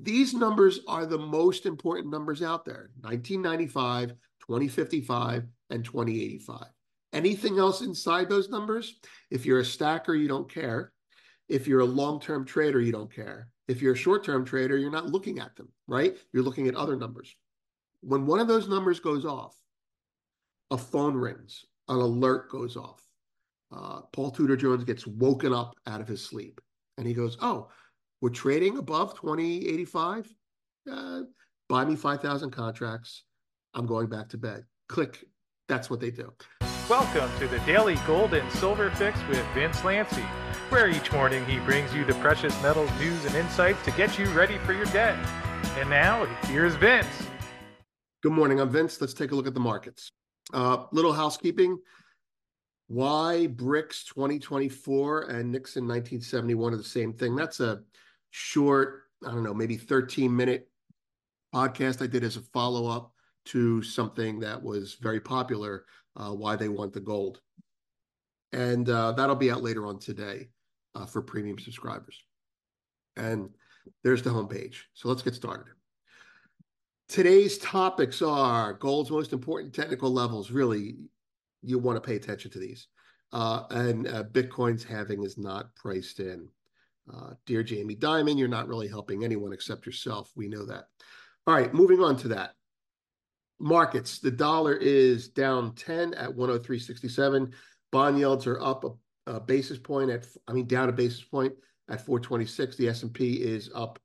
these numbers are the most important numbers out there 1995, 2055, and 2085. Anything else inside those numbers? If you're a stacker, you don't care. If you're a long term trader, you don't care. If you're a short term trader, you're not looking at them, right? You're looking at other numbers. When one of those numbers goes off, a phone rings, an alert goes off. Uh, Paul Tudor Jones gets woken up out of his sleep and he goes, Oh, we're trading above 2085. Uh, buy me 5,000 contracts. I'm going back to bed. Click. That's what they do. Welcome to the Daily Gold and Silver Fix with Vince Lanci, where each morning he brings you the precious metals news and insights to get you ready for your day. And now, here's Vince. Good morning. I'm Vince. Let's take a look at the markets. Uh, little housekeeping. Why BRICS 2024 and Nixon 1971 are the same thing? That's a short, I don't know, maybe 13 minute podcast I did as a follow up to something that was very popular uh, why they want the gold. And uh, that'll be out later on today uh, for premium subscribers. And there's the homepage. So let's get started. Today's topics are gold's most important technical levels. Really, you want to pay attention to these. Uh, and uh, Bitcoin's halving is not priced in. Uh, dear Jamie Dimon, you're not really helping anyone except yourself. We know that. All right, moving on to that. Markets, the dollar is down 10 at 103.67. Bond yields are up a, a, basis point at, I mean, down a basis point at 426. The S&P is up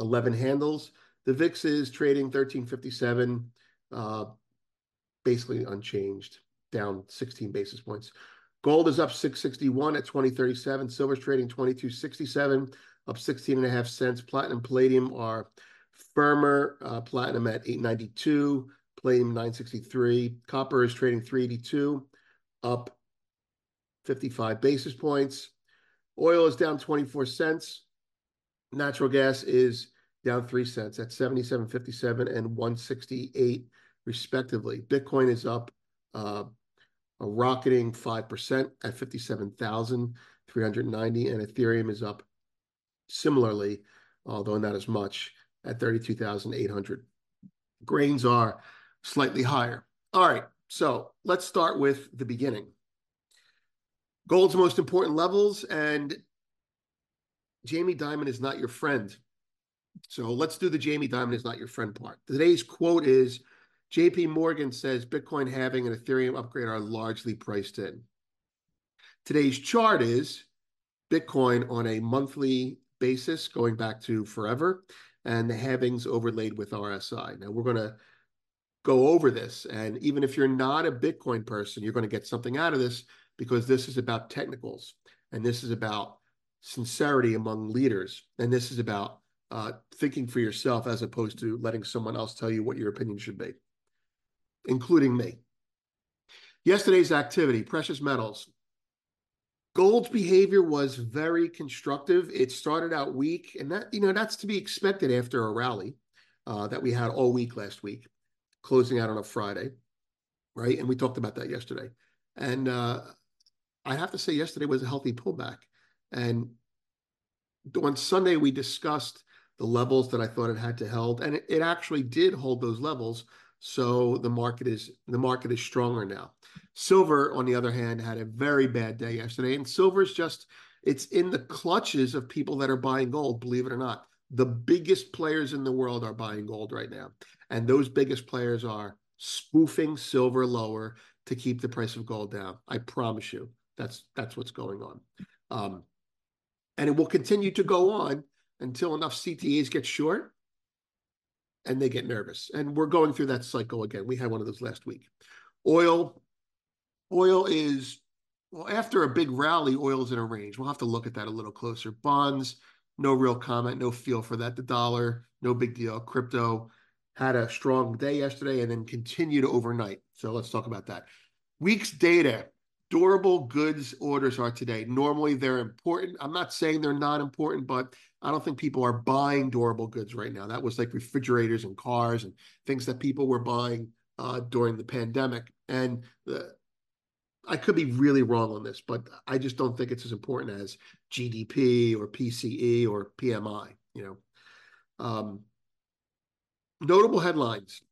11 handles. The VIX is trading 1357, uh, basically unchanged, down 16 basis points. Gold is up 661 at 2037. Silver's trading 2267, up 16 and a half cents. Platinum, palladium are firmer. Uh, platinum at 892, palladium 963. Copper is trading 382, up 55 basis points. Oil is down 24 cents. Natural gas is down 3 cents at 77.57 and 168 respectively. Bitcoin is up uh, a rocketing 5% at 57,390 and Ethereum is up similarly, although not as much at 32,800. Grains are slightly higher. All right, so let's start with the beginning. Gold's most important levels, and Jamie Dimon is not your friend. So let's do the Jamie Dimon is not your friend part. Today's quote is JP Morgan says Bitcoin halving and Ethereum upgrade are largely priced in. Today's chart is Bitcoin on a monthly basis going back to forever and the halvings overlaid with RSI. Now we're going to go over this. And even if you're not a Bitcoin person, you're going to get something out of this because this is about technicals and this is about sincerity among leaders. And this is about uh, thinking for yourself as opposed to letting someone else tell you what your opinion should be, including me. Yesterday's activity, precious metals. Gold's behavior was very constructive. It started out weak, and that you know that's to be expected after a rally uh, that we had all week last week, closing out on a Friday, right? And we talked about that yesterday. And uh, I have to say, yesterday was a healthy pullback. And on Sunday, we discussed the levels that I thought it had to hold, and it, it actually did hold those levels. So the market is the market is stronger now. Silver, on the other hand, had a very bad day yesterday, and silver is just it's in the clutches of people that are buying gold. Believe it or not, the biggest players in the world are buying gold right now, and those biggest players are spoofing silver lower to keep the price of gold down. I promise you, that's that's what's going on, um, and it will continue to go on until enough CTAs get short and they get nervous. And we're going through that cycle again. We had one of those last week. Oil, oil is well after a big rally, oil is in a range. We'll have to look at that a little closer. Bonds, no real comment, no feel for that. The dollar, no big deal. Crypto had a strong day yesterday and then continued overnight. So let's talk about that. Week's data durable goods orders are today. Normally they're important. I'm not saying they're not important, but I don't think people are buying durable goods right now. That was like refrigerators and cars and things that people were buying uh, during the pandemic. And the, I could be really wrong on this, but I just don't think it's as important as GDP or PCE or PMI. You know, Um, notable headlines.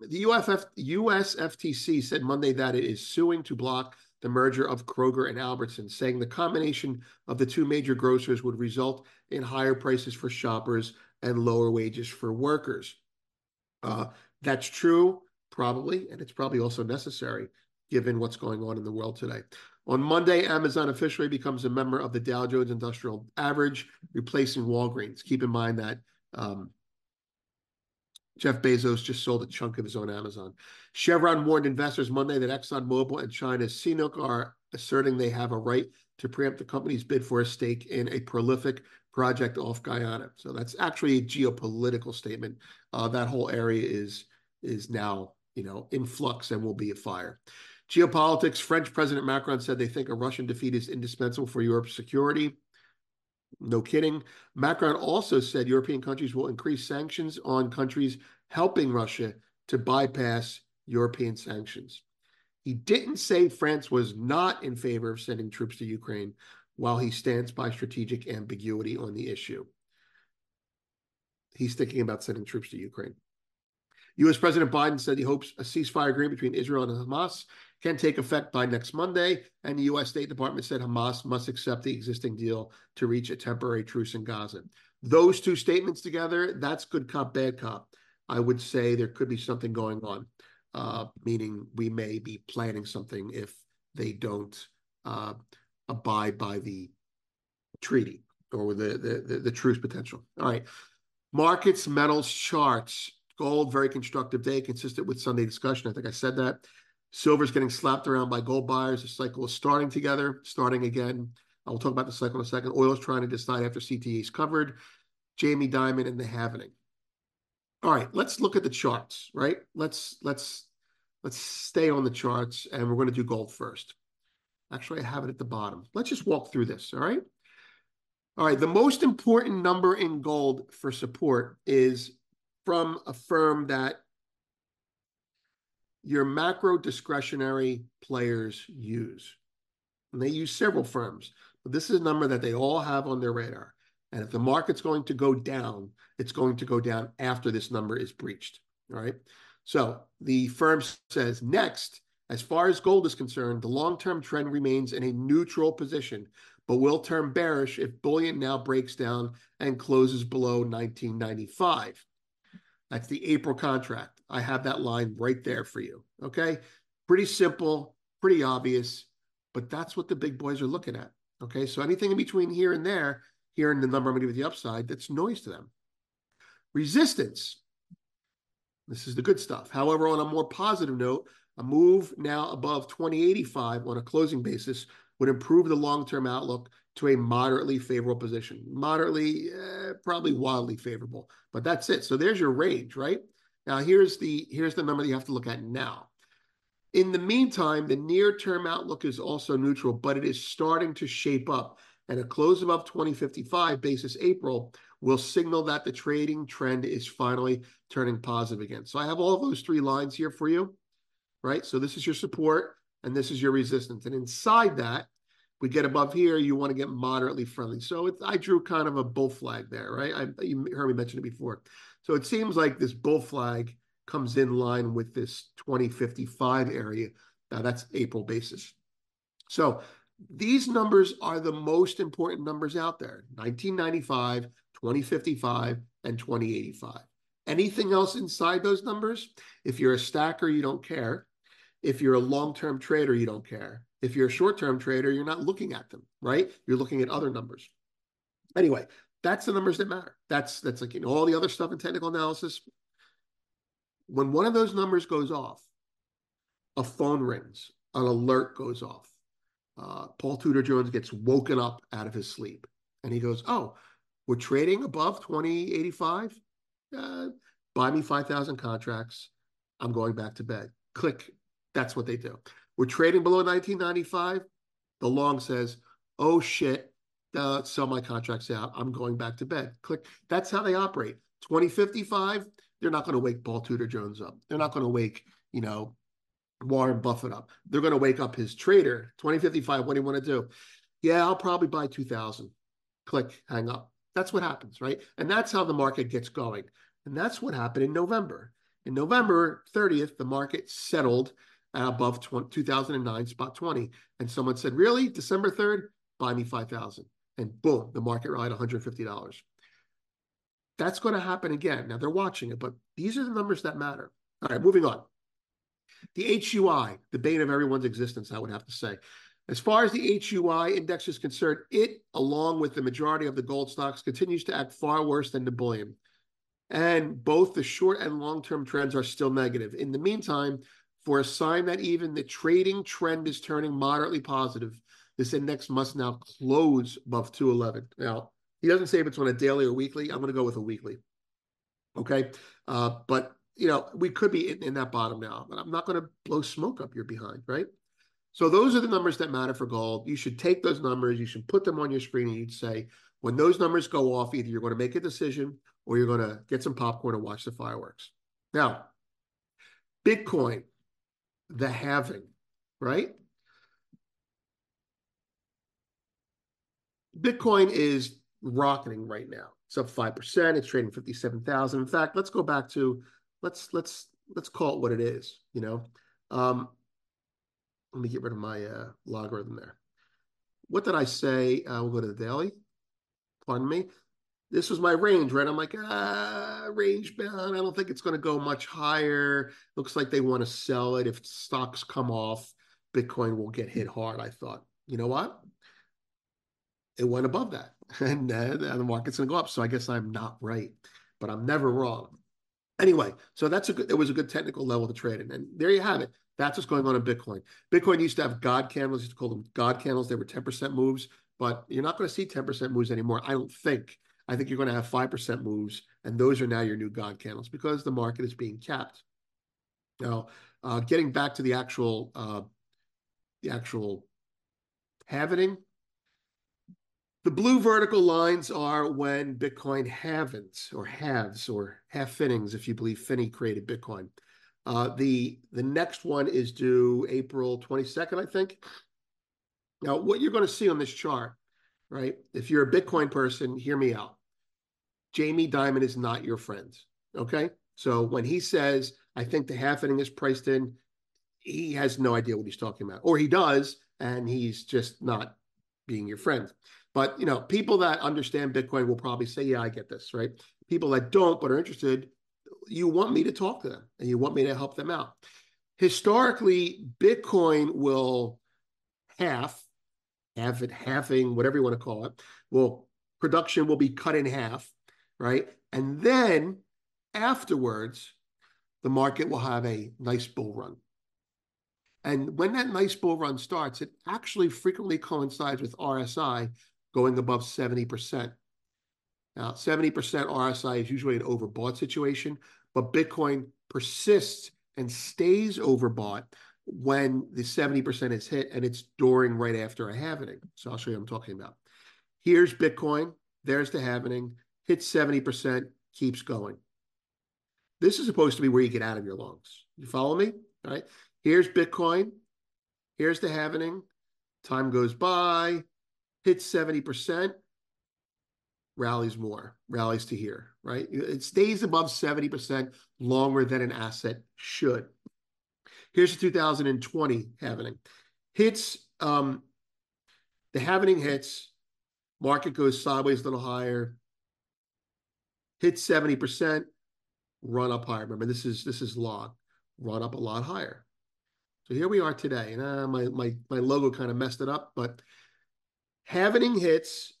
The UFF, US FTC said Monday that it is suing to block the merger of Kroger and Albertson, saying the combination of the two major grocers would result in higher prices for shoppers and lower wages for workers. Uh, that's true, probably, and it's probably also necessary given what's going on in the world today. On Monday, Amazon officially becomes a member of the Dow Jones Industrial Average, replacing Walgreens. Keep in mind that um, Jeff Bezos just sold a chunk of his own Amazon. Chevron warned investors Monday that ExxonMobil and China's CNOOC are asserting they have a right to preempt the company's bid for a stake in a prolific project off Guyana. So that's actually a geopolitical statement. Uh, that whole area is is now you know in flux and will be a fire. Geopolitics. French President Macron said they think a Russian defeat is indispensable for Europe's security. No kidding. Macron also said European countries will increase sanctions on countries helping Russia to bypass European sanctions. He didn't say France was not in favor of sending troops to Ukraine while he stands by strategic ambiguity on the issue. He's thinking about sending troops to Ukraine. U.S. President Biden said he hopes a ceasefire agreement between Israel and Hamas can take effect by next Monday. And the U.S. State Department said Hamas must accept the existing deal to reach a temporary truce in Gaza. Those two statements together, that's good cop, bad cop. I would say there could be something going on, uh, meaning we may be planning something if they don't uh, abide by the treaty or the, the, the, the truce potential. All right. Markets, metals, charts. Gold, very constructive day, consistent with Sunday discussion. I think I said that. Silver's getting slapped around by gold buyers. The cycle is starting together, starting again. I will talk about the cycle in a second. Oil is trying to decide after CTA is covered. Jamie Dimon and the Halvening. All right, let's look at the charts, right? Let's let's let's stay on the charts and we're going to do gold first. Actually, I have it at the bottom. Let's just walk through this, all right? All right, the most important number in gold for support is from a firm that your macro discretionary players use. And they use several firms, but this is a number that they all have on their radar. And if the market's going to go down, it's going to go down after this number is breached. All right. So the firm says next, as far as gold is concerned, the long term trend remains in a neutral position, but will turn bearish if bullion now breaks down and closes below 1995. That's the April contract. I have that line right there for you. Okay. Pretty simple, pretty obvious, but that's what the big boys are looking at. Okay. So anything in between here and there, here in the number I'm going to give you the upside, that's noise to them. Resistance. This is the good stuff. However, on a more positive note, a move now above 2085 on a closing basis would improve the long term outlook to a moderately favorable position. Moderately, eh, probably wildly favorable, but that's it. So there's your range, right? Now here's the here's the number that you have to look at now. In the meantime, the near-term outlook is also neutral, but it is starting to shape up. And a close above 2055 basis April will signal that the trading trend is finally turning positive again. So I have all those three lines here for you, right? So this is your support and this is your resistance. And inside that, we get above here, you want to get moderately friendly. So it, I drew kind of a bull flag there, right? I, you heard me mention it before. So it seems like this bull flag comes in line with this 2055 area. Now that's April basis. So these numbers are the most important numbers out there 1995, 2055, and 2085. Anything else inside those numbers? If you're a stacker, you don't care. If you're a long term trader, you don't care. If you're a short term trader, you're not looking at them, right? You're looking at other numbers. Anyway, that's the numbers that matter. That's that's like you know, all the other stuff in technical analysis. When one of those numbers goes off, a phone rings, an alert goes off. Uh, Paul Tudor Jones gets woken up out of his sleep, and he goes, "Oh, we're trading above twenty eighty five. Uh, buy me five thousand contracts. I'm going back to bed." Click. That's what they do. We're trading below 1995. The long says, oh shit, uh, sell my contracts out. I'm going back to bed. Click. That's how they operate. 2055, they're not going to wake Paul Tudor Jones up. They're not going to wake, you know, Warren Buffett up. They're going to wake up his trader. 2055, what do you want to do? Yeah, I'll probably buy 2000. Click, hang up. That's what happens, right? And that's how the market gets going. And that's what happened in November. In November 30th, the market settled at above 20, 2009 spot 20. And someone said, Really? December 3rd? Buy me 5,000. And boom, the market rallied $150. That's going to happen again. Now they're watching it, but these are the numbers that matter. All right, moving on. The HUI, the bane of everyone's existence, I would have to say. As far as the HUI index is concerned, it, along with the majority of the gold stocks, continues to act far worse than the bullion. And both the short and long term trends are still negative. In the meantime, for a sign that even the trading trend is turning moderately positive, this index must now close above 211. Now, he doesn't say if it's on a daily or weekly. I'm going to go with a weekly. Okay. Uh, but, you know, we could be in, in that bottom now, but I'm not going to blow smoke up your behind, right? So those are the numbers that matter for gold. You should take those numbers, you should put them on your screen, and you'd say, when those numbers go off, either you're going to make a decision or you're going to get some popcorn and watch the fireworks. Now, Bitcoin, the halving, right? Bitcoin is rocketing right now. It's up 5%. It's trading 57,000. In fact, let's go back to let's let's let's call it what it is, you know. Um, let me get rid of my uh, logarithm there. What did I say? Uh, we'll go to the daily. Pardon me. This was my range, right? I'm like, ah, range bound. I don't think it's going to go much higher. Looks like they want to sell it. If stocks come off, Bitcoin will get hit hard. I thought, you know what? It went above that, and, uh, the market's going to go up. So I guess I'm not right, but I'm never wrong. Anyway, so that's a good. It was a good technical level to trade in, and there you have it. That's what's going on in Bitcoin. Bitcoin used to have God candles, used to call them God candles. They were 10% moves, but you're not going to see 10% moves anymore. I don't think. I think you're going to have 5% moves, and those are now your new God candles because the market is being capped. Now, uh, getting back to the actual uh, the actual halvening, the blue vertical lines are when Bitcoin halvens or halves or half finnings, if you believe Finney created Bitcoin. Uh, the the next one is due April 22nd, I think. Now, what you're going to see on this chart, right? If you're a Bitcoin person, hear me out. Jamie Dimon is not your friend. Okay. So when he says, I think the halvening is priced in, he has no idea what he's talking about. Or he does, and he's just not being your friend. But you know, people that understand Bitcoin will probably say, Yeah, I get this, right? People that don't but are interested you want me to talk to them and you want me to help them out. Historically, Bitcoin will half, half it, halving, whatever you want to call it, will production will be cut in half, right? And then afterwards, the market will have a nice bull run. And when that nice bull run starts, it actually frequently coincides with RSI going above 70%. Now, 70% RSI is usually an overbought situation, but Bitcoin persists and stays overbought when the 70% is hit and it's during right after a halvening. So I'll show you what I'm talking about. Here's Bitcoin. There's the halvening. Hits 70%, keeps going. This is supposed to be where you get out of your longs. You follow me? All right. Here's Bitcoin. Here's the halvening. Time goes by, hits 70%, rallies more, rallies to here, right? It stays above 70% longer than an asset should. Here's the 2020 halvening. Hits, um, the halvening hits, market goes sideways a little higher, hits 70%, run up higher. Remember, this is this is log, run up a lot higher. So here we are today. And uh, my, my, my logo kind of messed it up, but halvening hits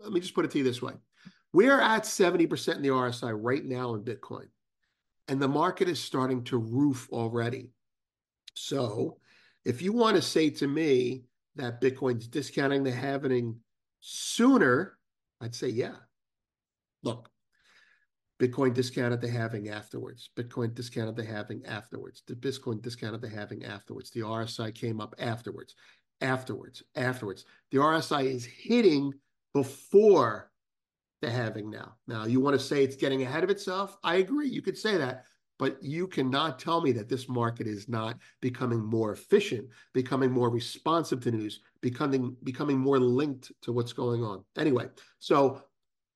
let me just put it to you this way. We're at 70% in the RSI right now in Bitcoin, and the market is starting to roof already. So if you want to say to me that Bitcoin's discounting the halvening sooner, I'd say, yeah. Look, Bitcoin discounted the halving afterwards. Bitcoin discounted the halving afterwards. The Bitcoin discounted the halving afterwards. The RSI came up afterwards, afterwards, afterwards. The RSI is hitting before the halving now. Now, you want to say it's getting ahead of itself? I agree. You could say that. but you cannot tell me that this market is not becoming more efficient, becoming more responsive to news, becoming becoming more linked to what's going on. Anyway, so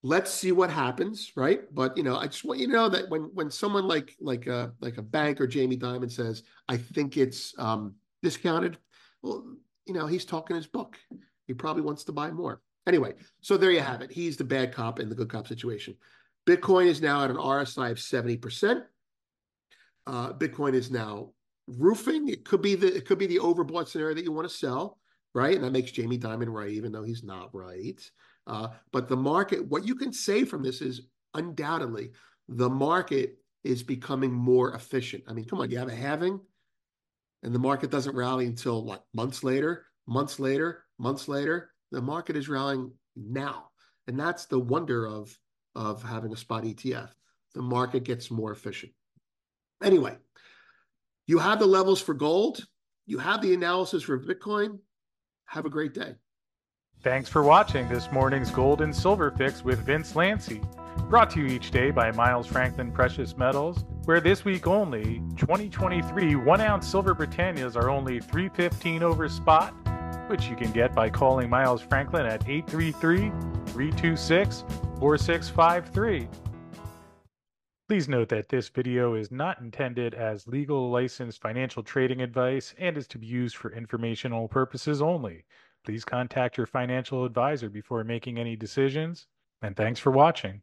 let's see what happens, right? But you know, I just want you to know that when when someone like like a like a bank or Jamie Dimon says, "I think it's um, discounted," well, you know, he's talking his book. He probably wants to buy more. Anyway, so there you have it. He's the bad cop in the good cop situation. Bitcoin is now at an RSI of seventy percent. Uh, Bitcoin is now roofing. It could be the it could be the overbought scenario that you want to sell, right? And that makes Jamie Dimon right, even though he's not right. Uh, but the market, what you can say from this is undoubtedly the market is becoming more efficient. I mean, come on, you have a halving and the market doesn't rally until what, months later, months later, months later. The market is rallying now. And that's the wonder of, of having a spot ETF. The market gets more efficient. Anyway, you have the levels for gold, you have the analysis for Bitcoin. Have a great day. Thanks for watching this morning's Gold and Silver Fix with Vince Lanci. Brought to you each day by Miles Franklin Precious Metals, where this week only 2023 one ounce silver Britannias are only 315 over spot, which you can get by calling Miles Franklin at 833 326 4653. Please note that this video is not intended as legal licensed financial trading advice and is to be used for informational purposes only. Please contact your financial advisor before making any decisions, and thanks for watching.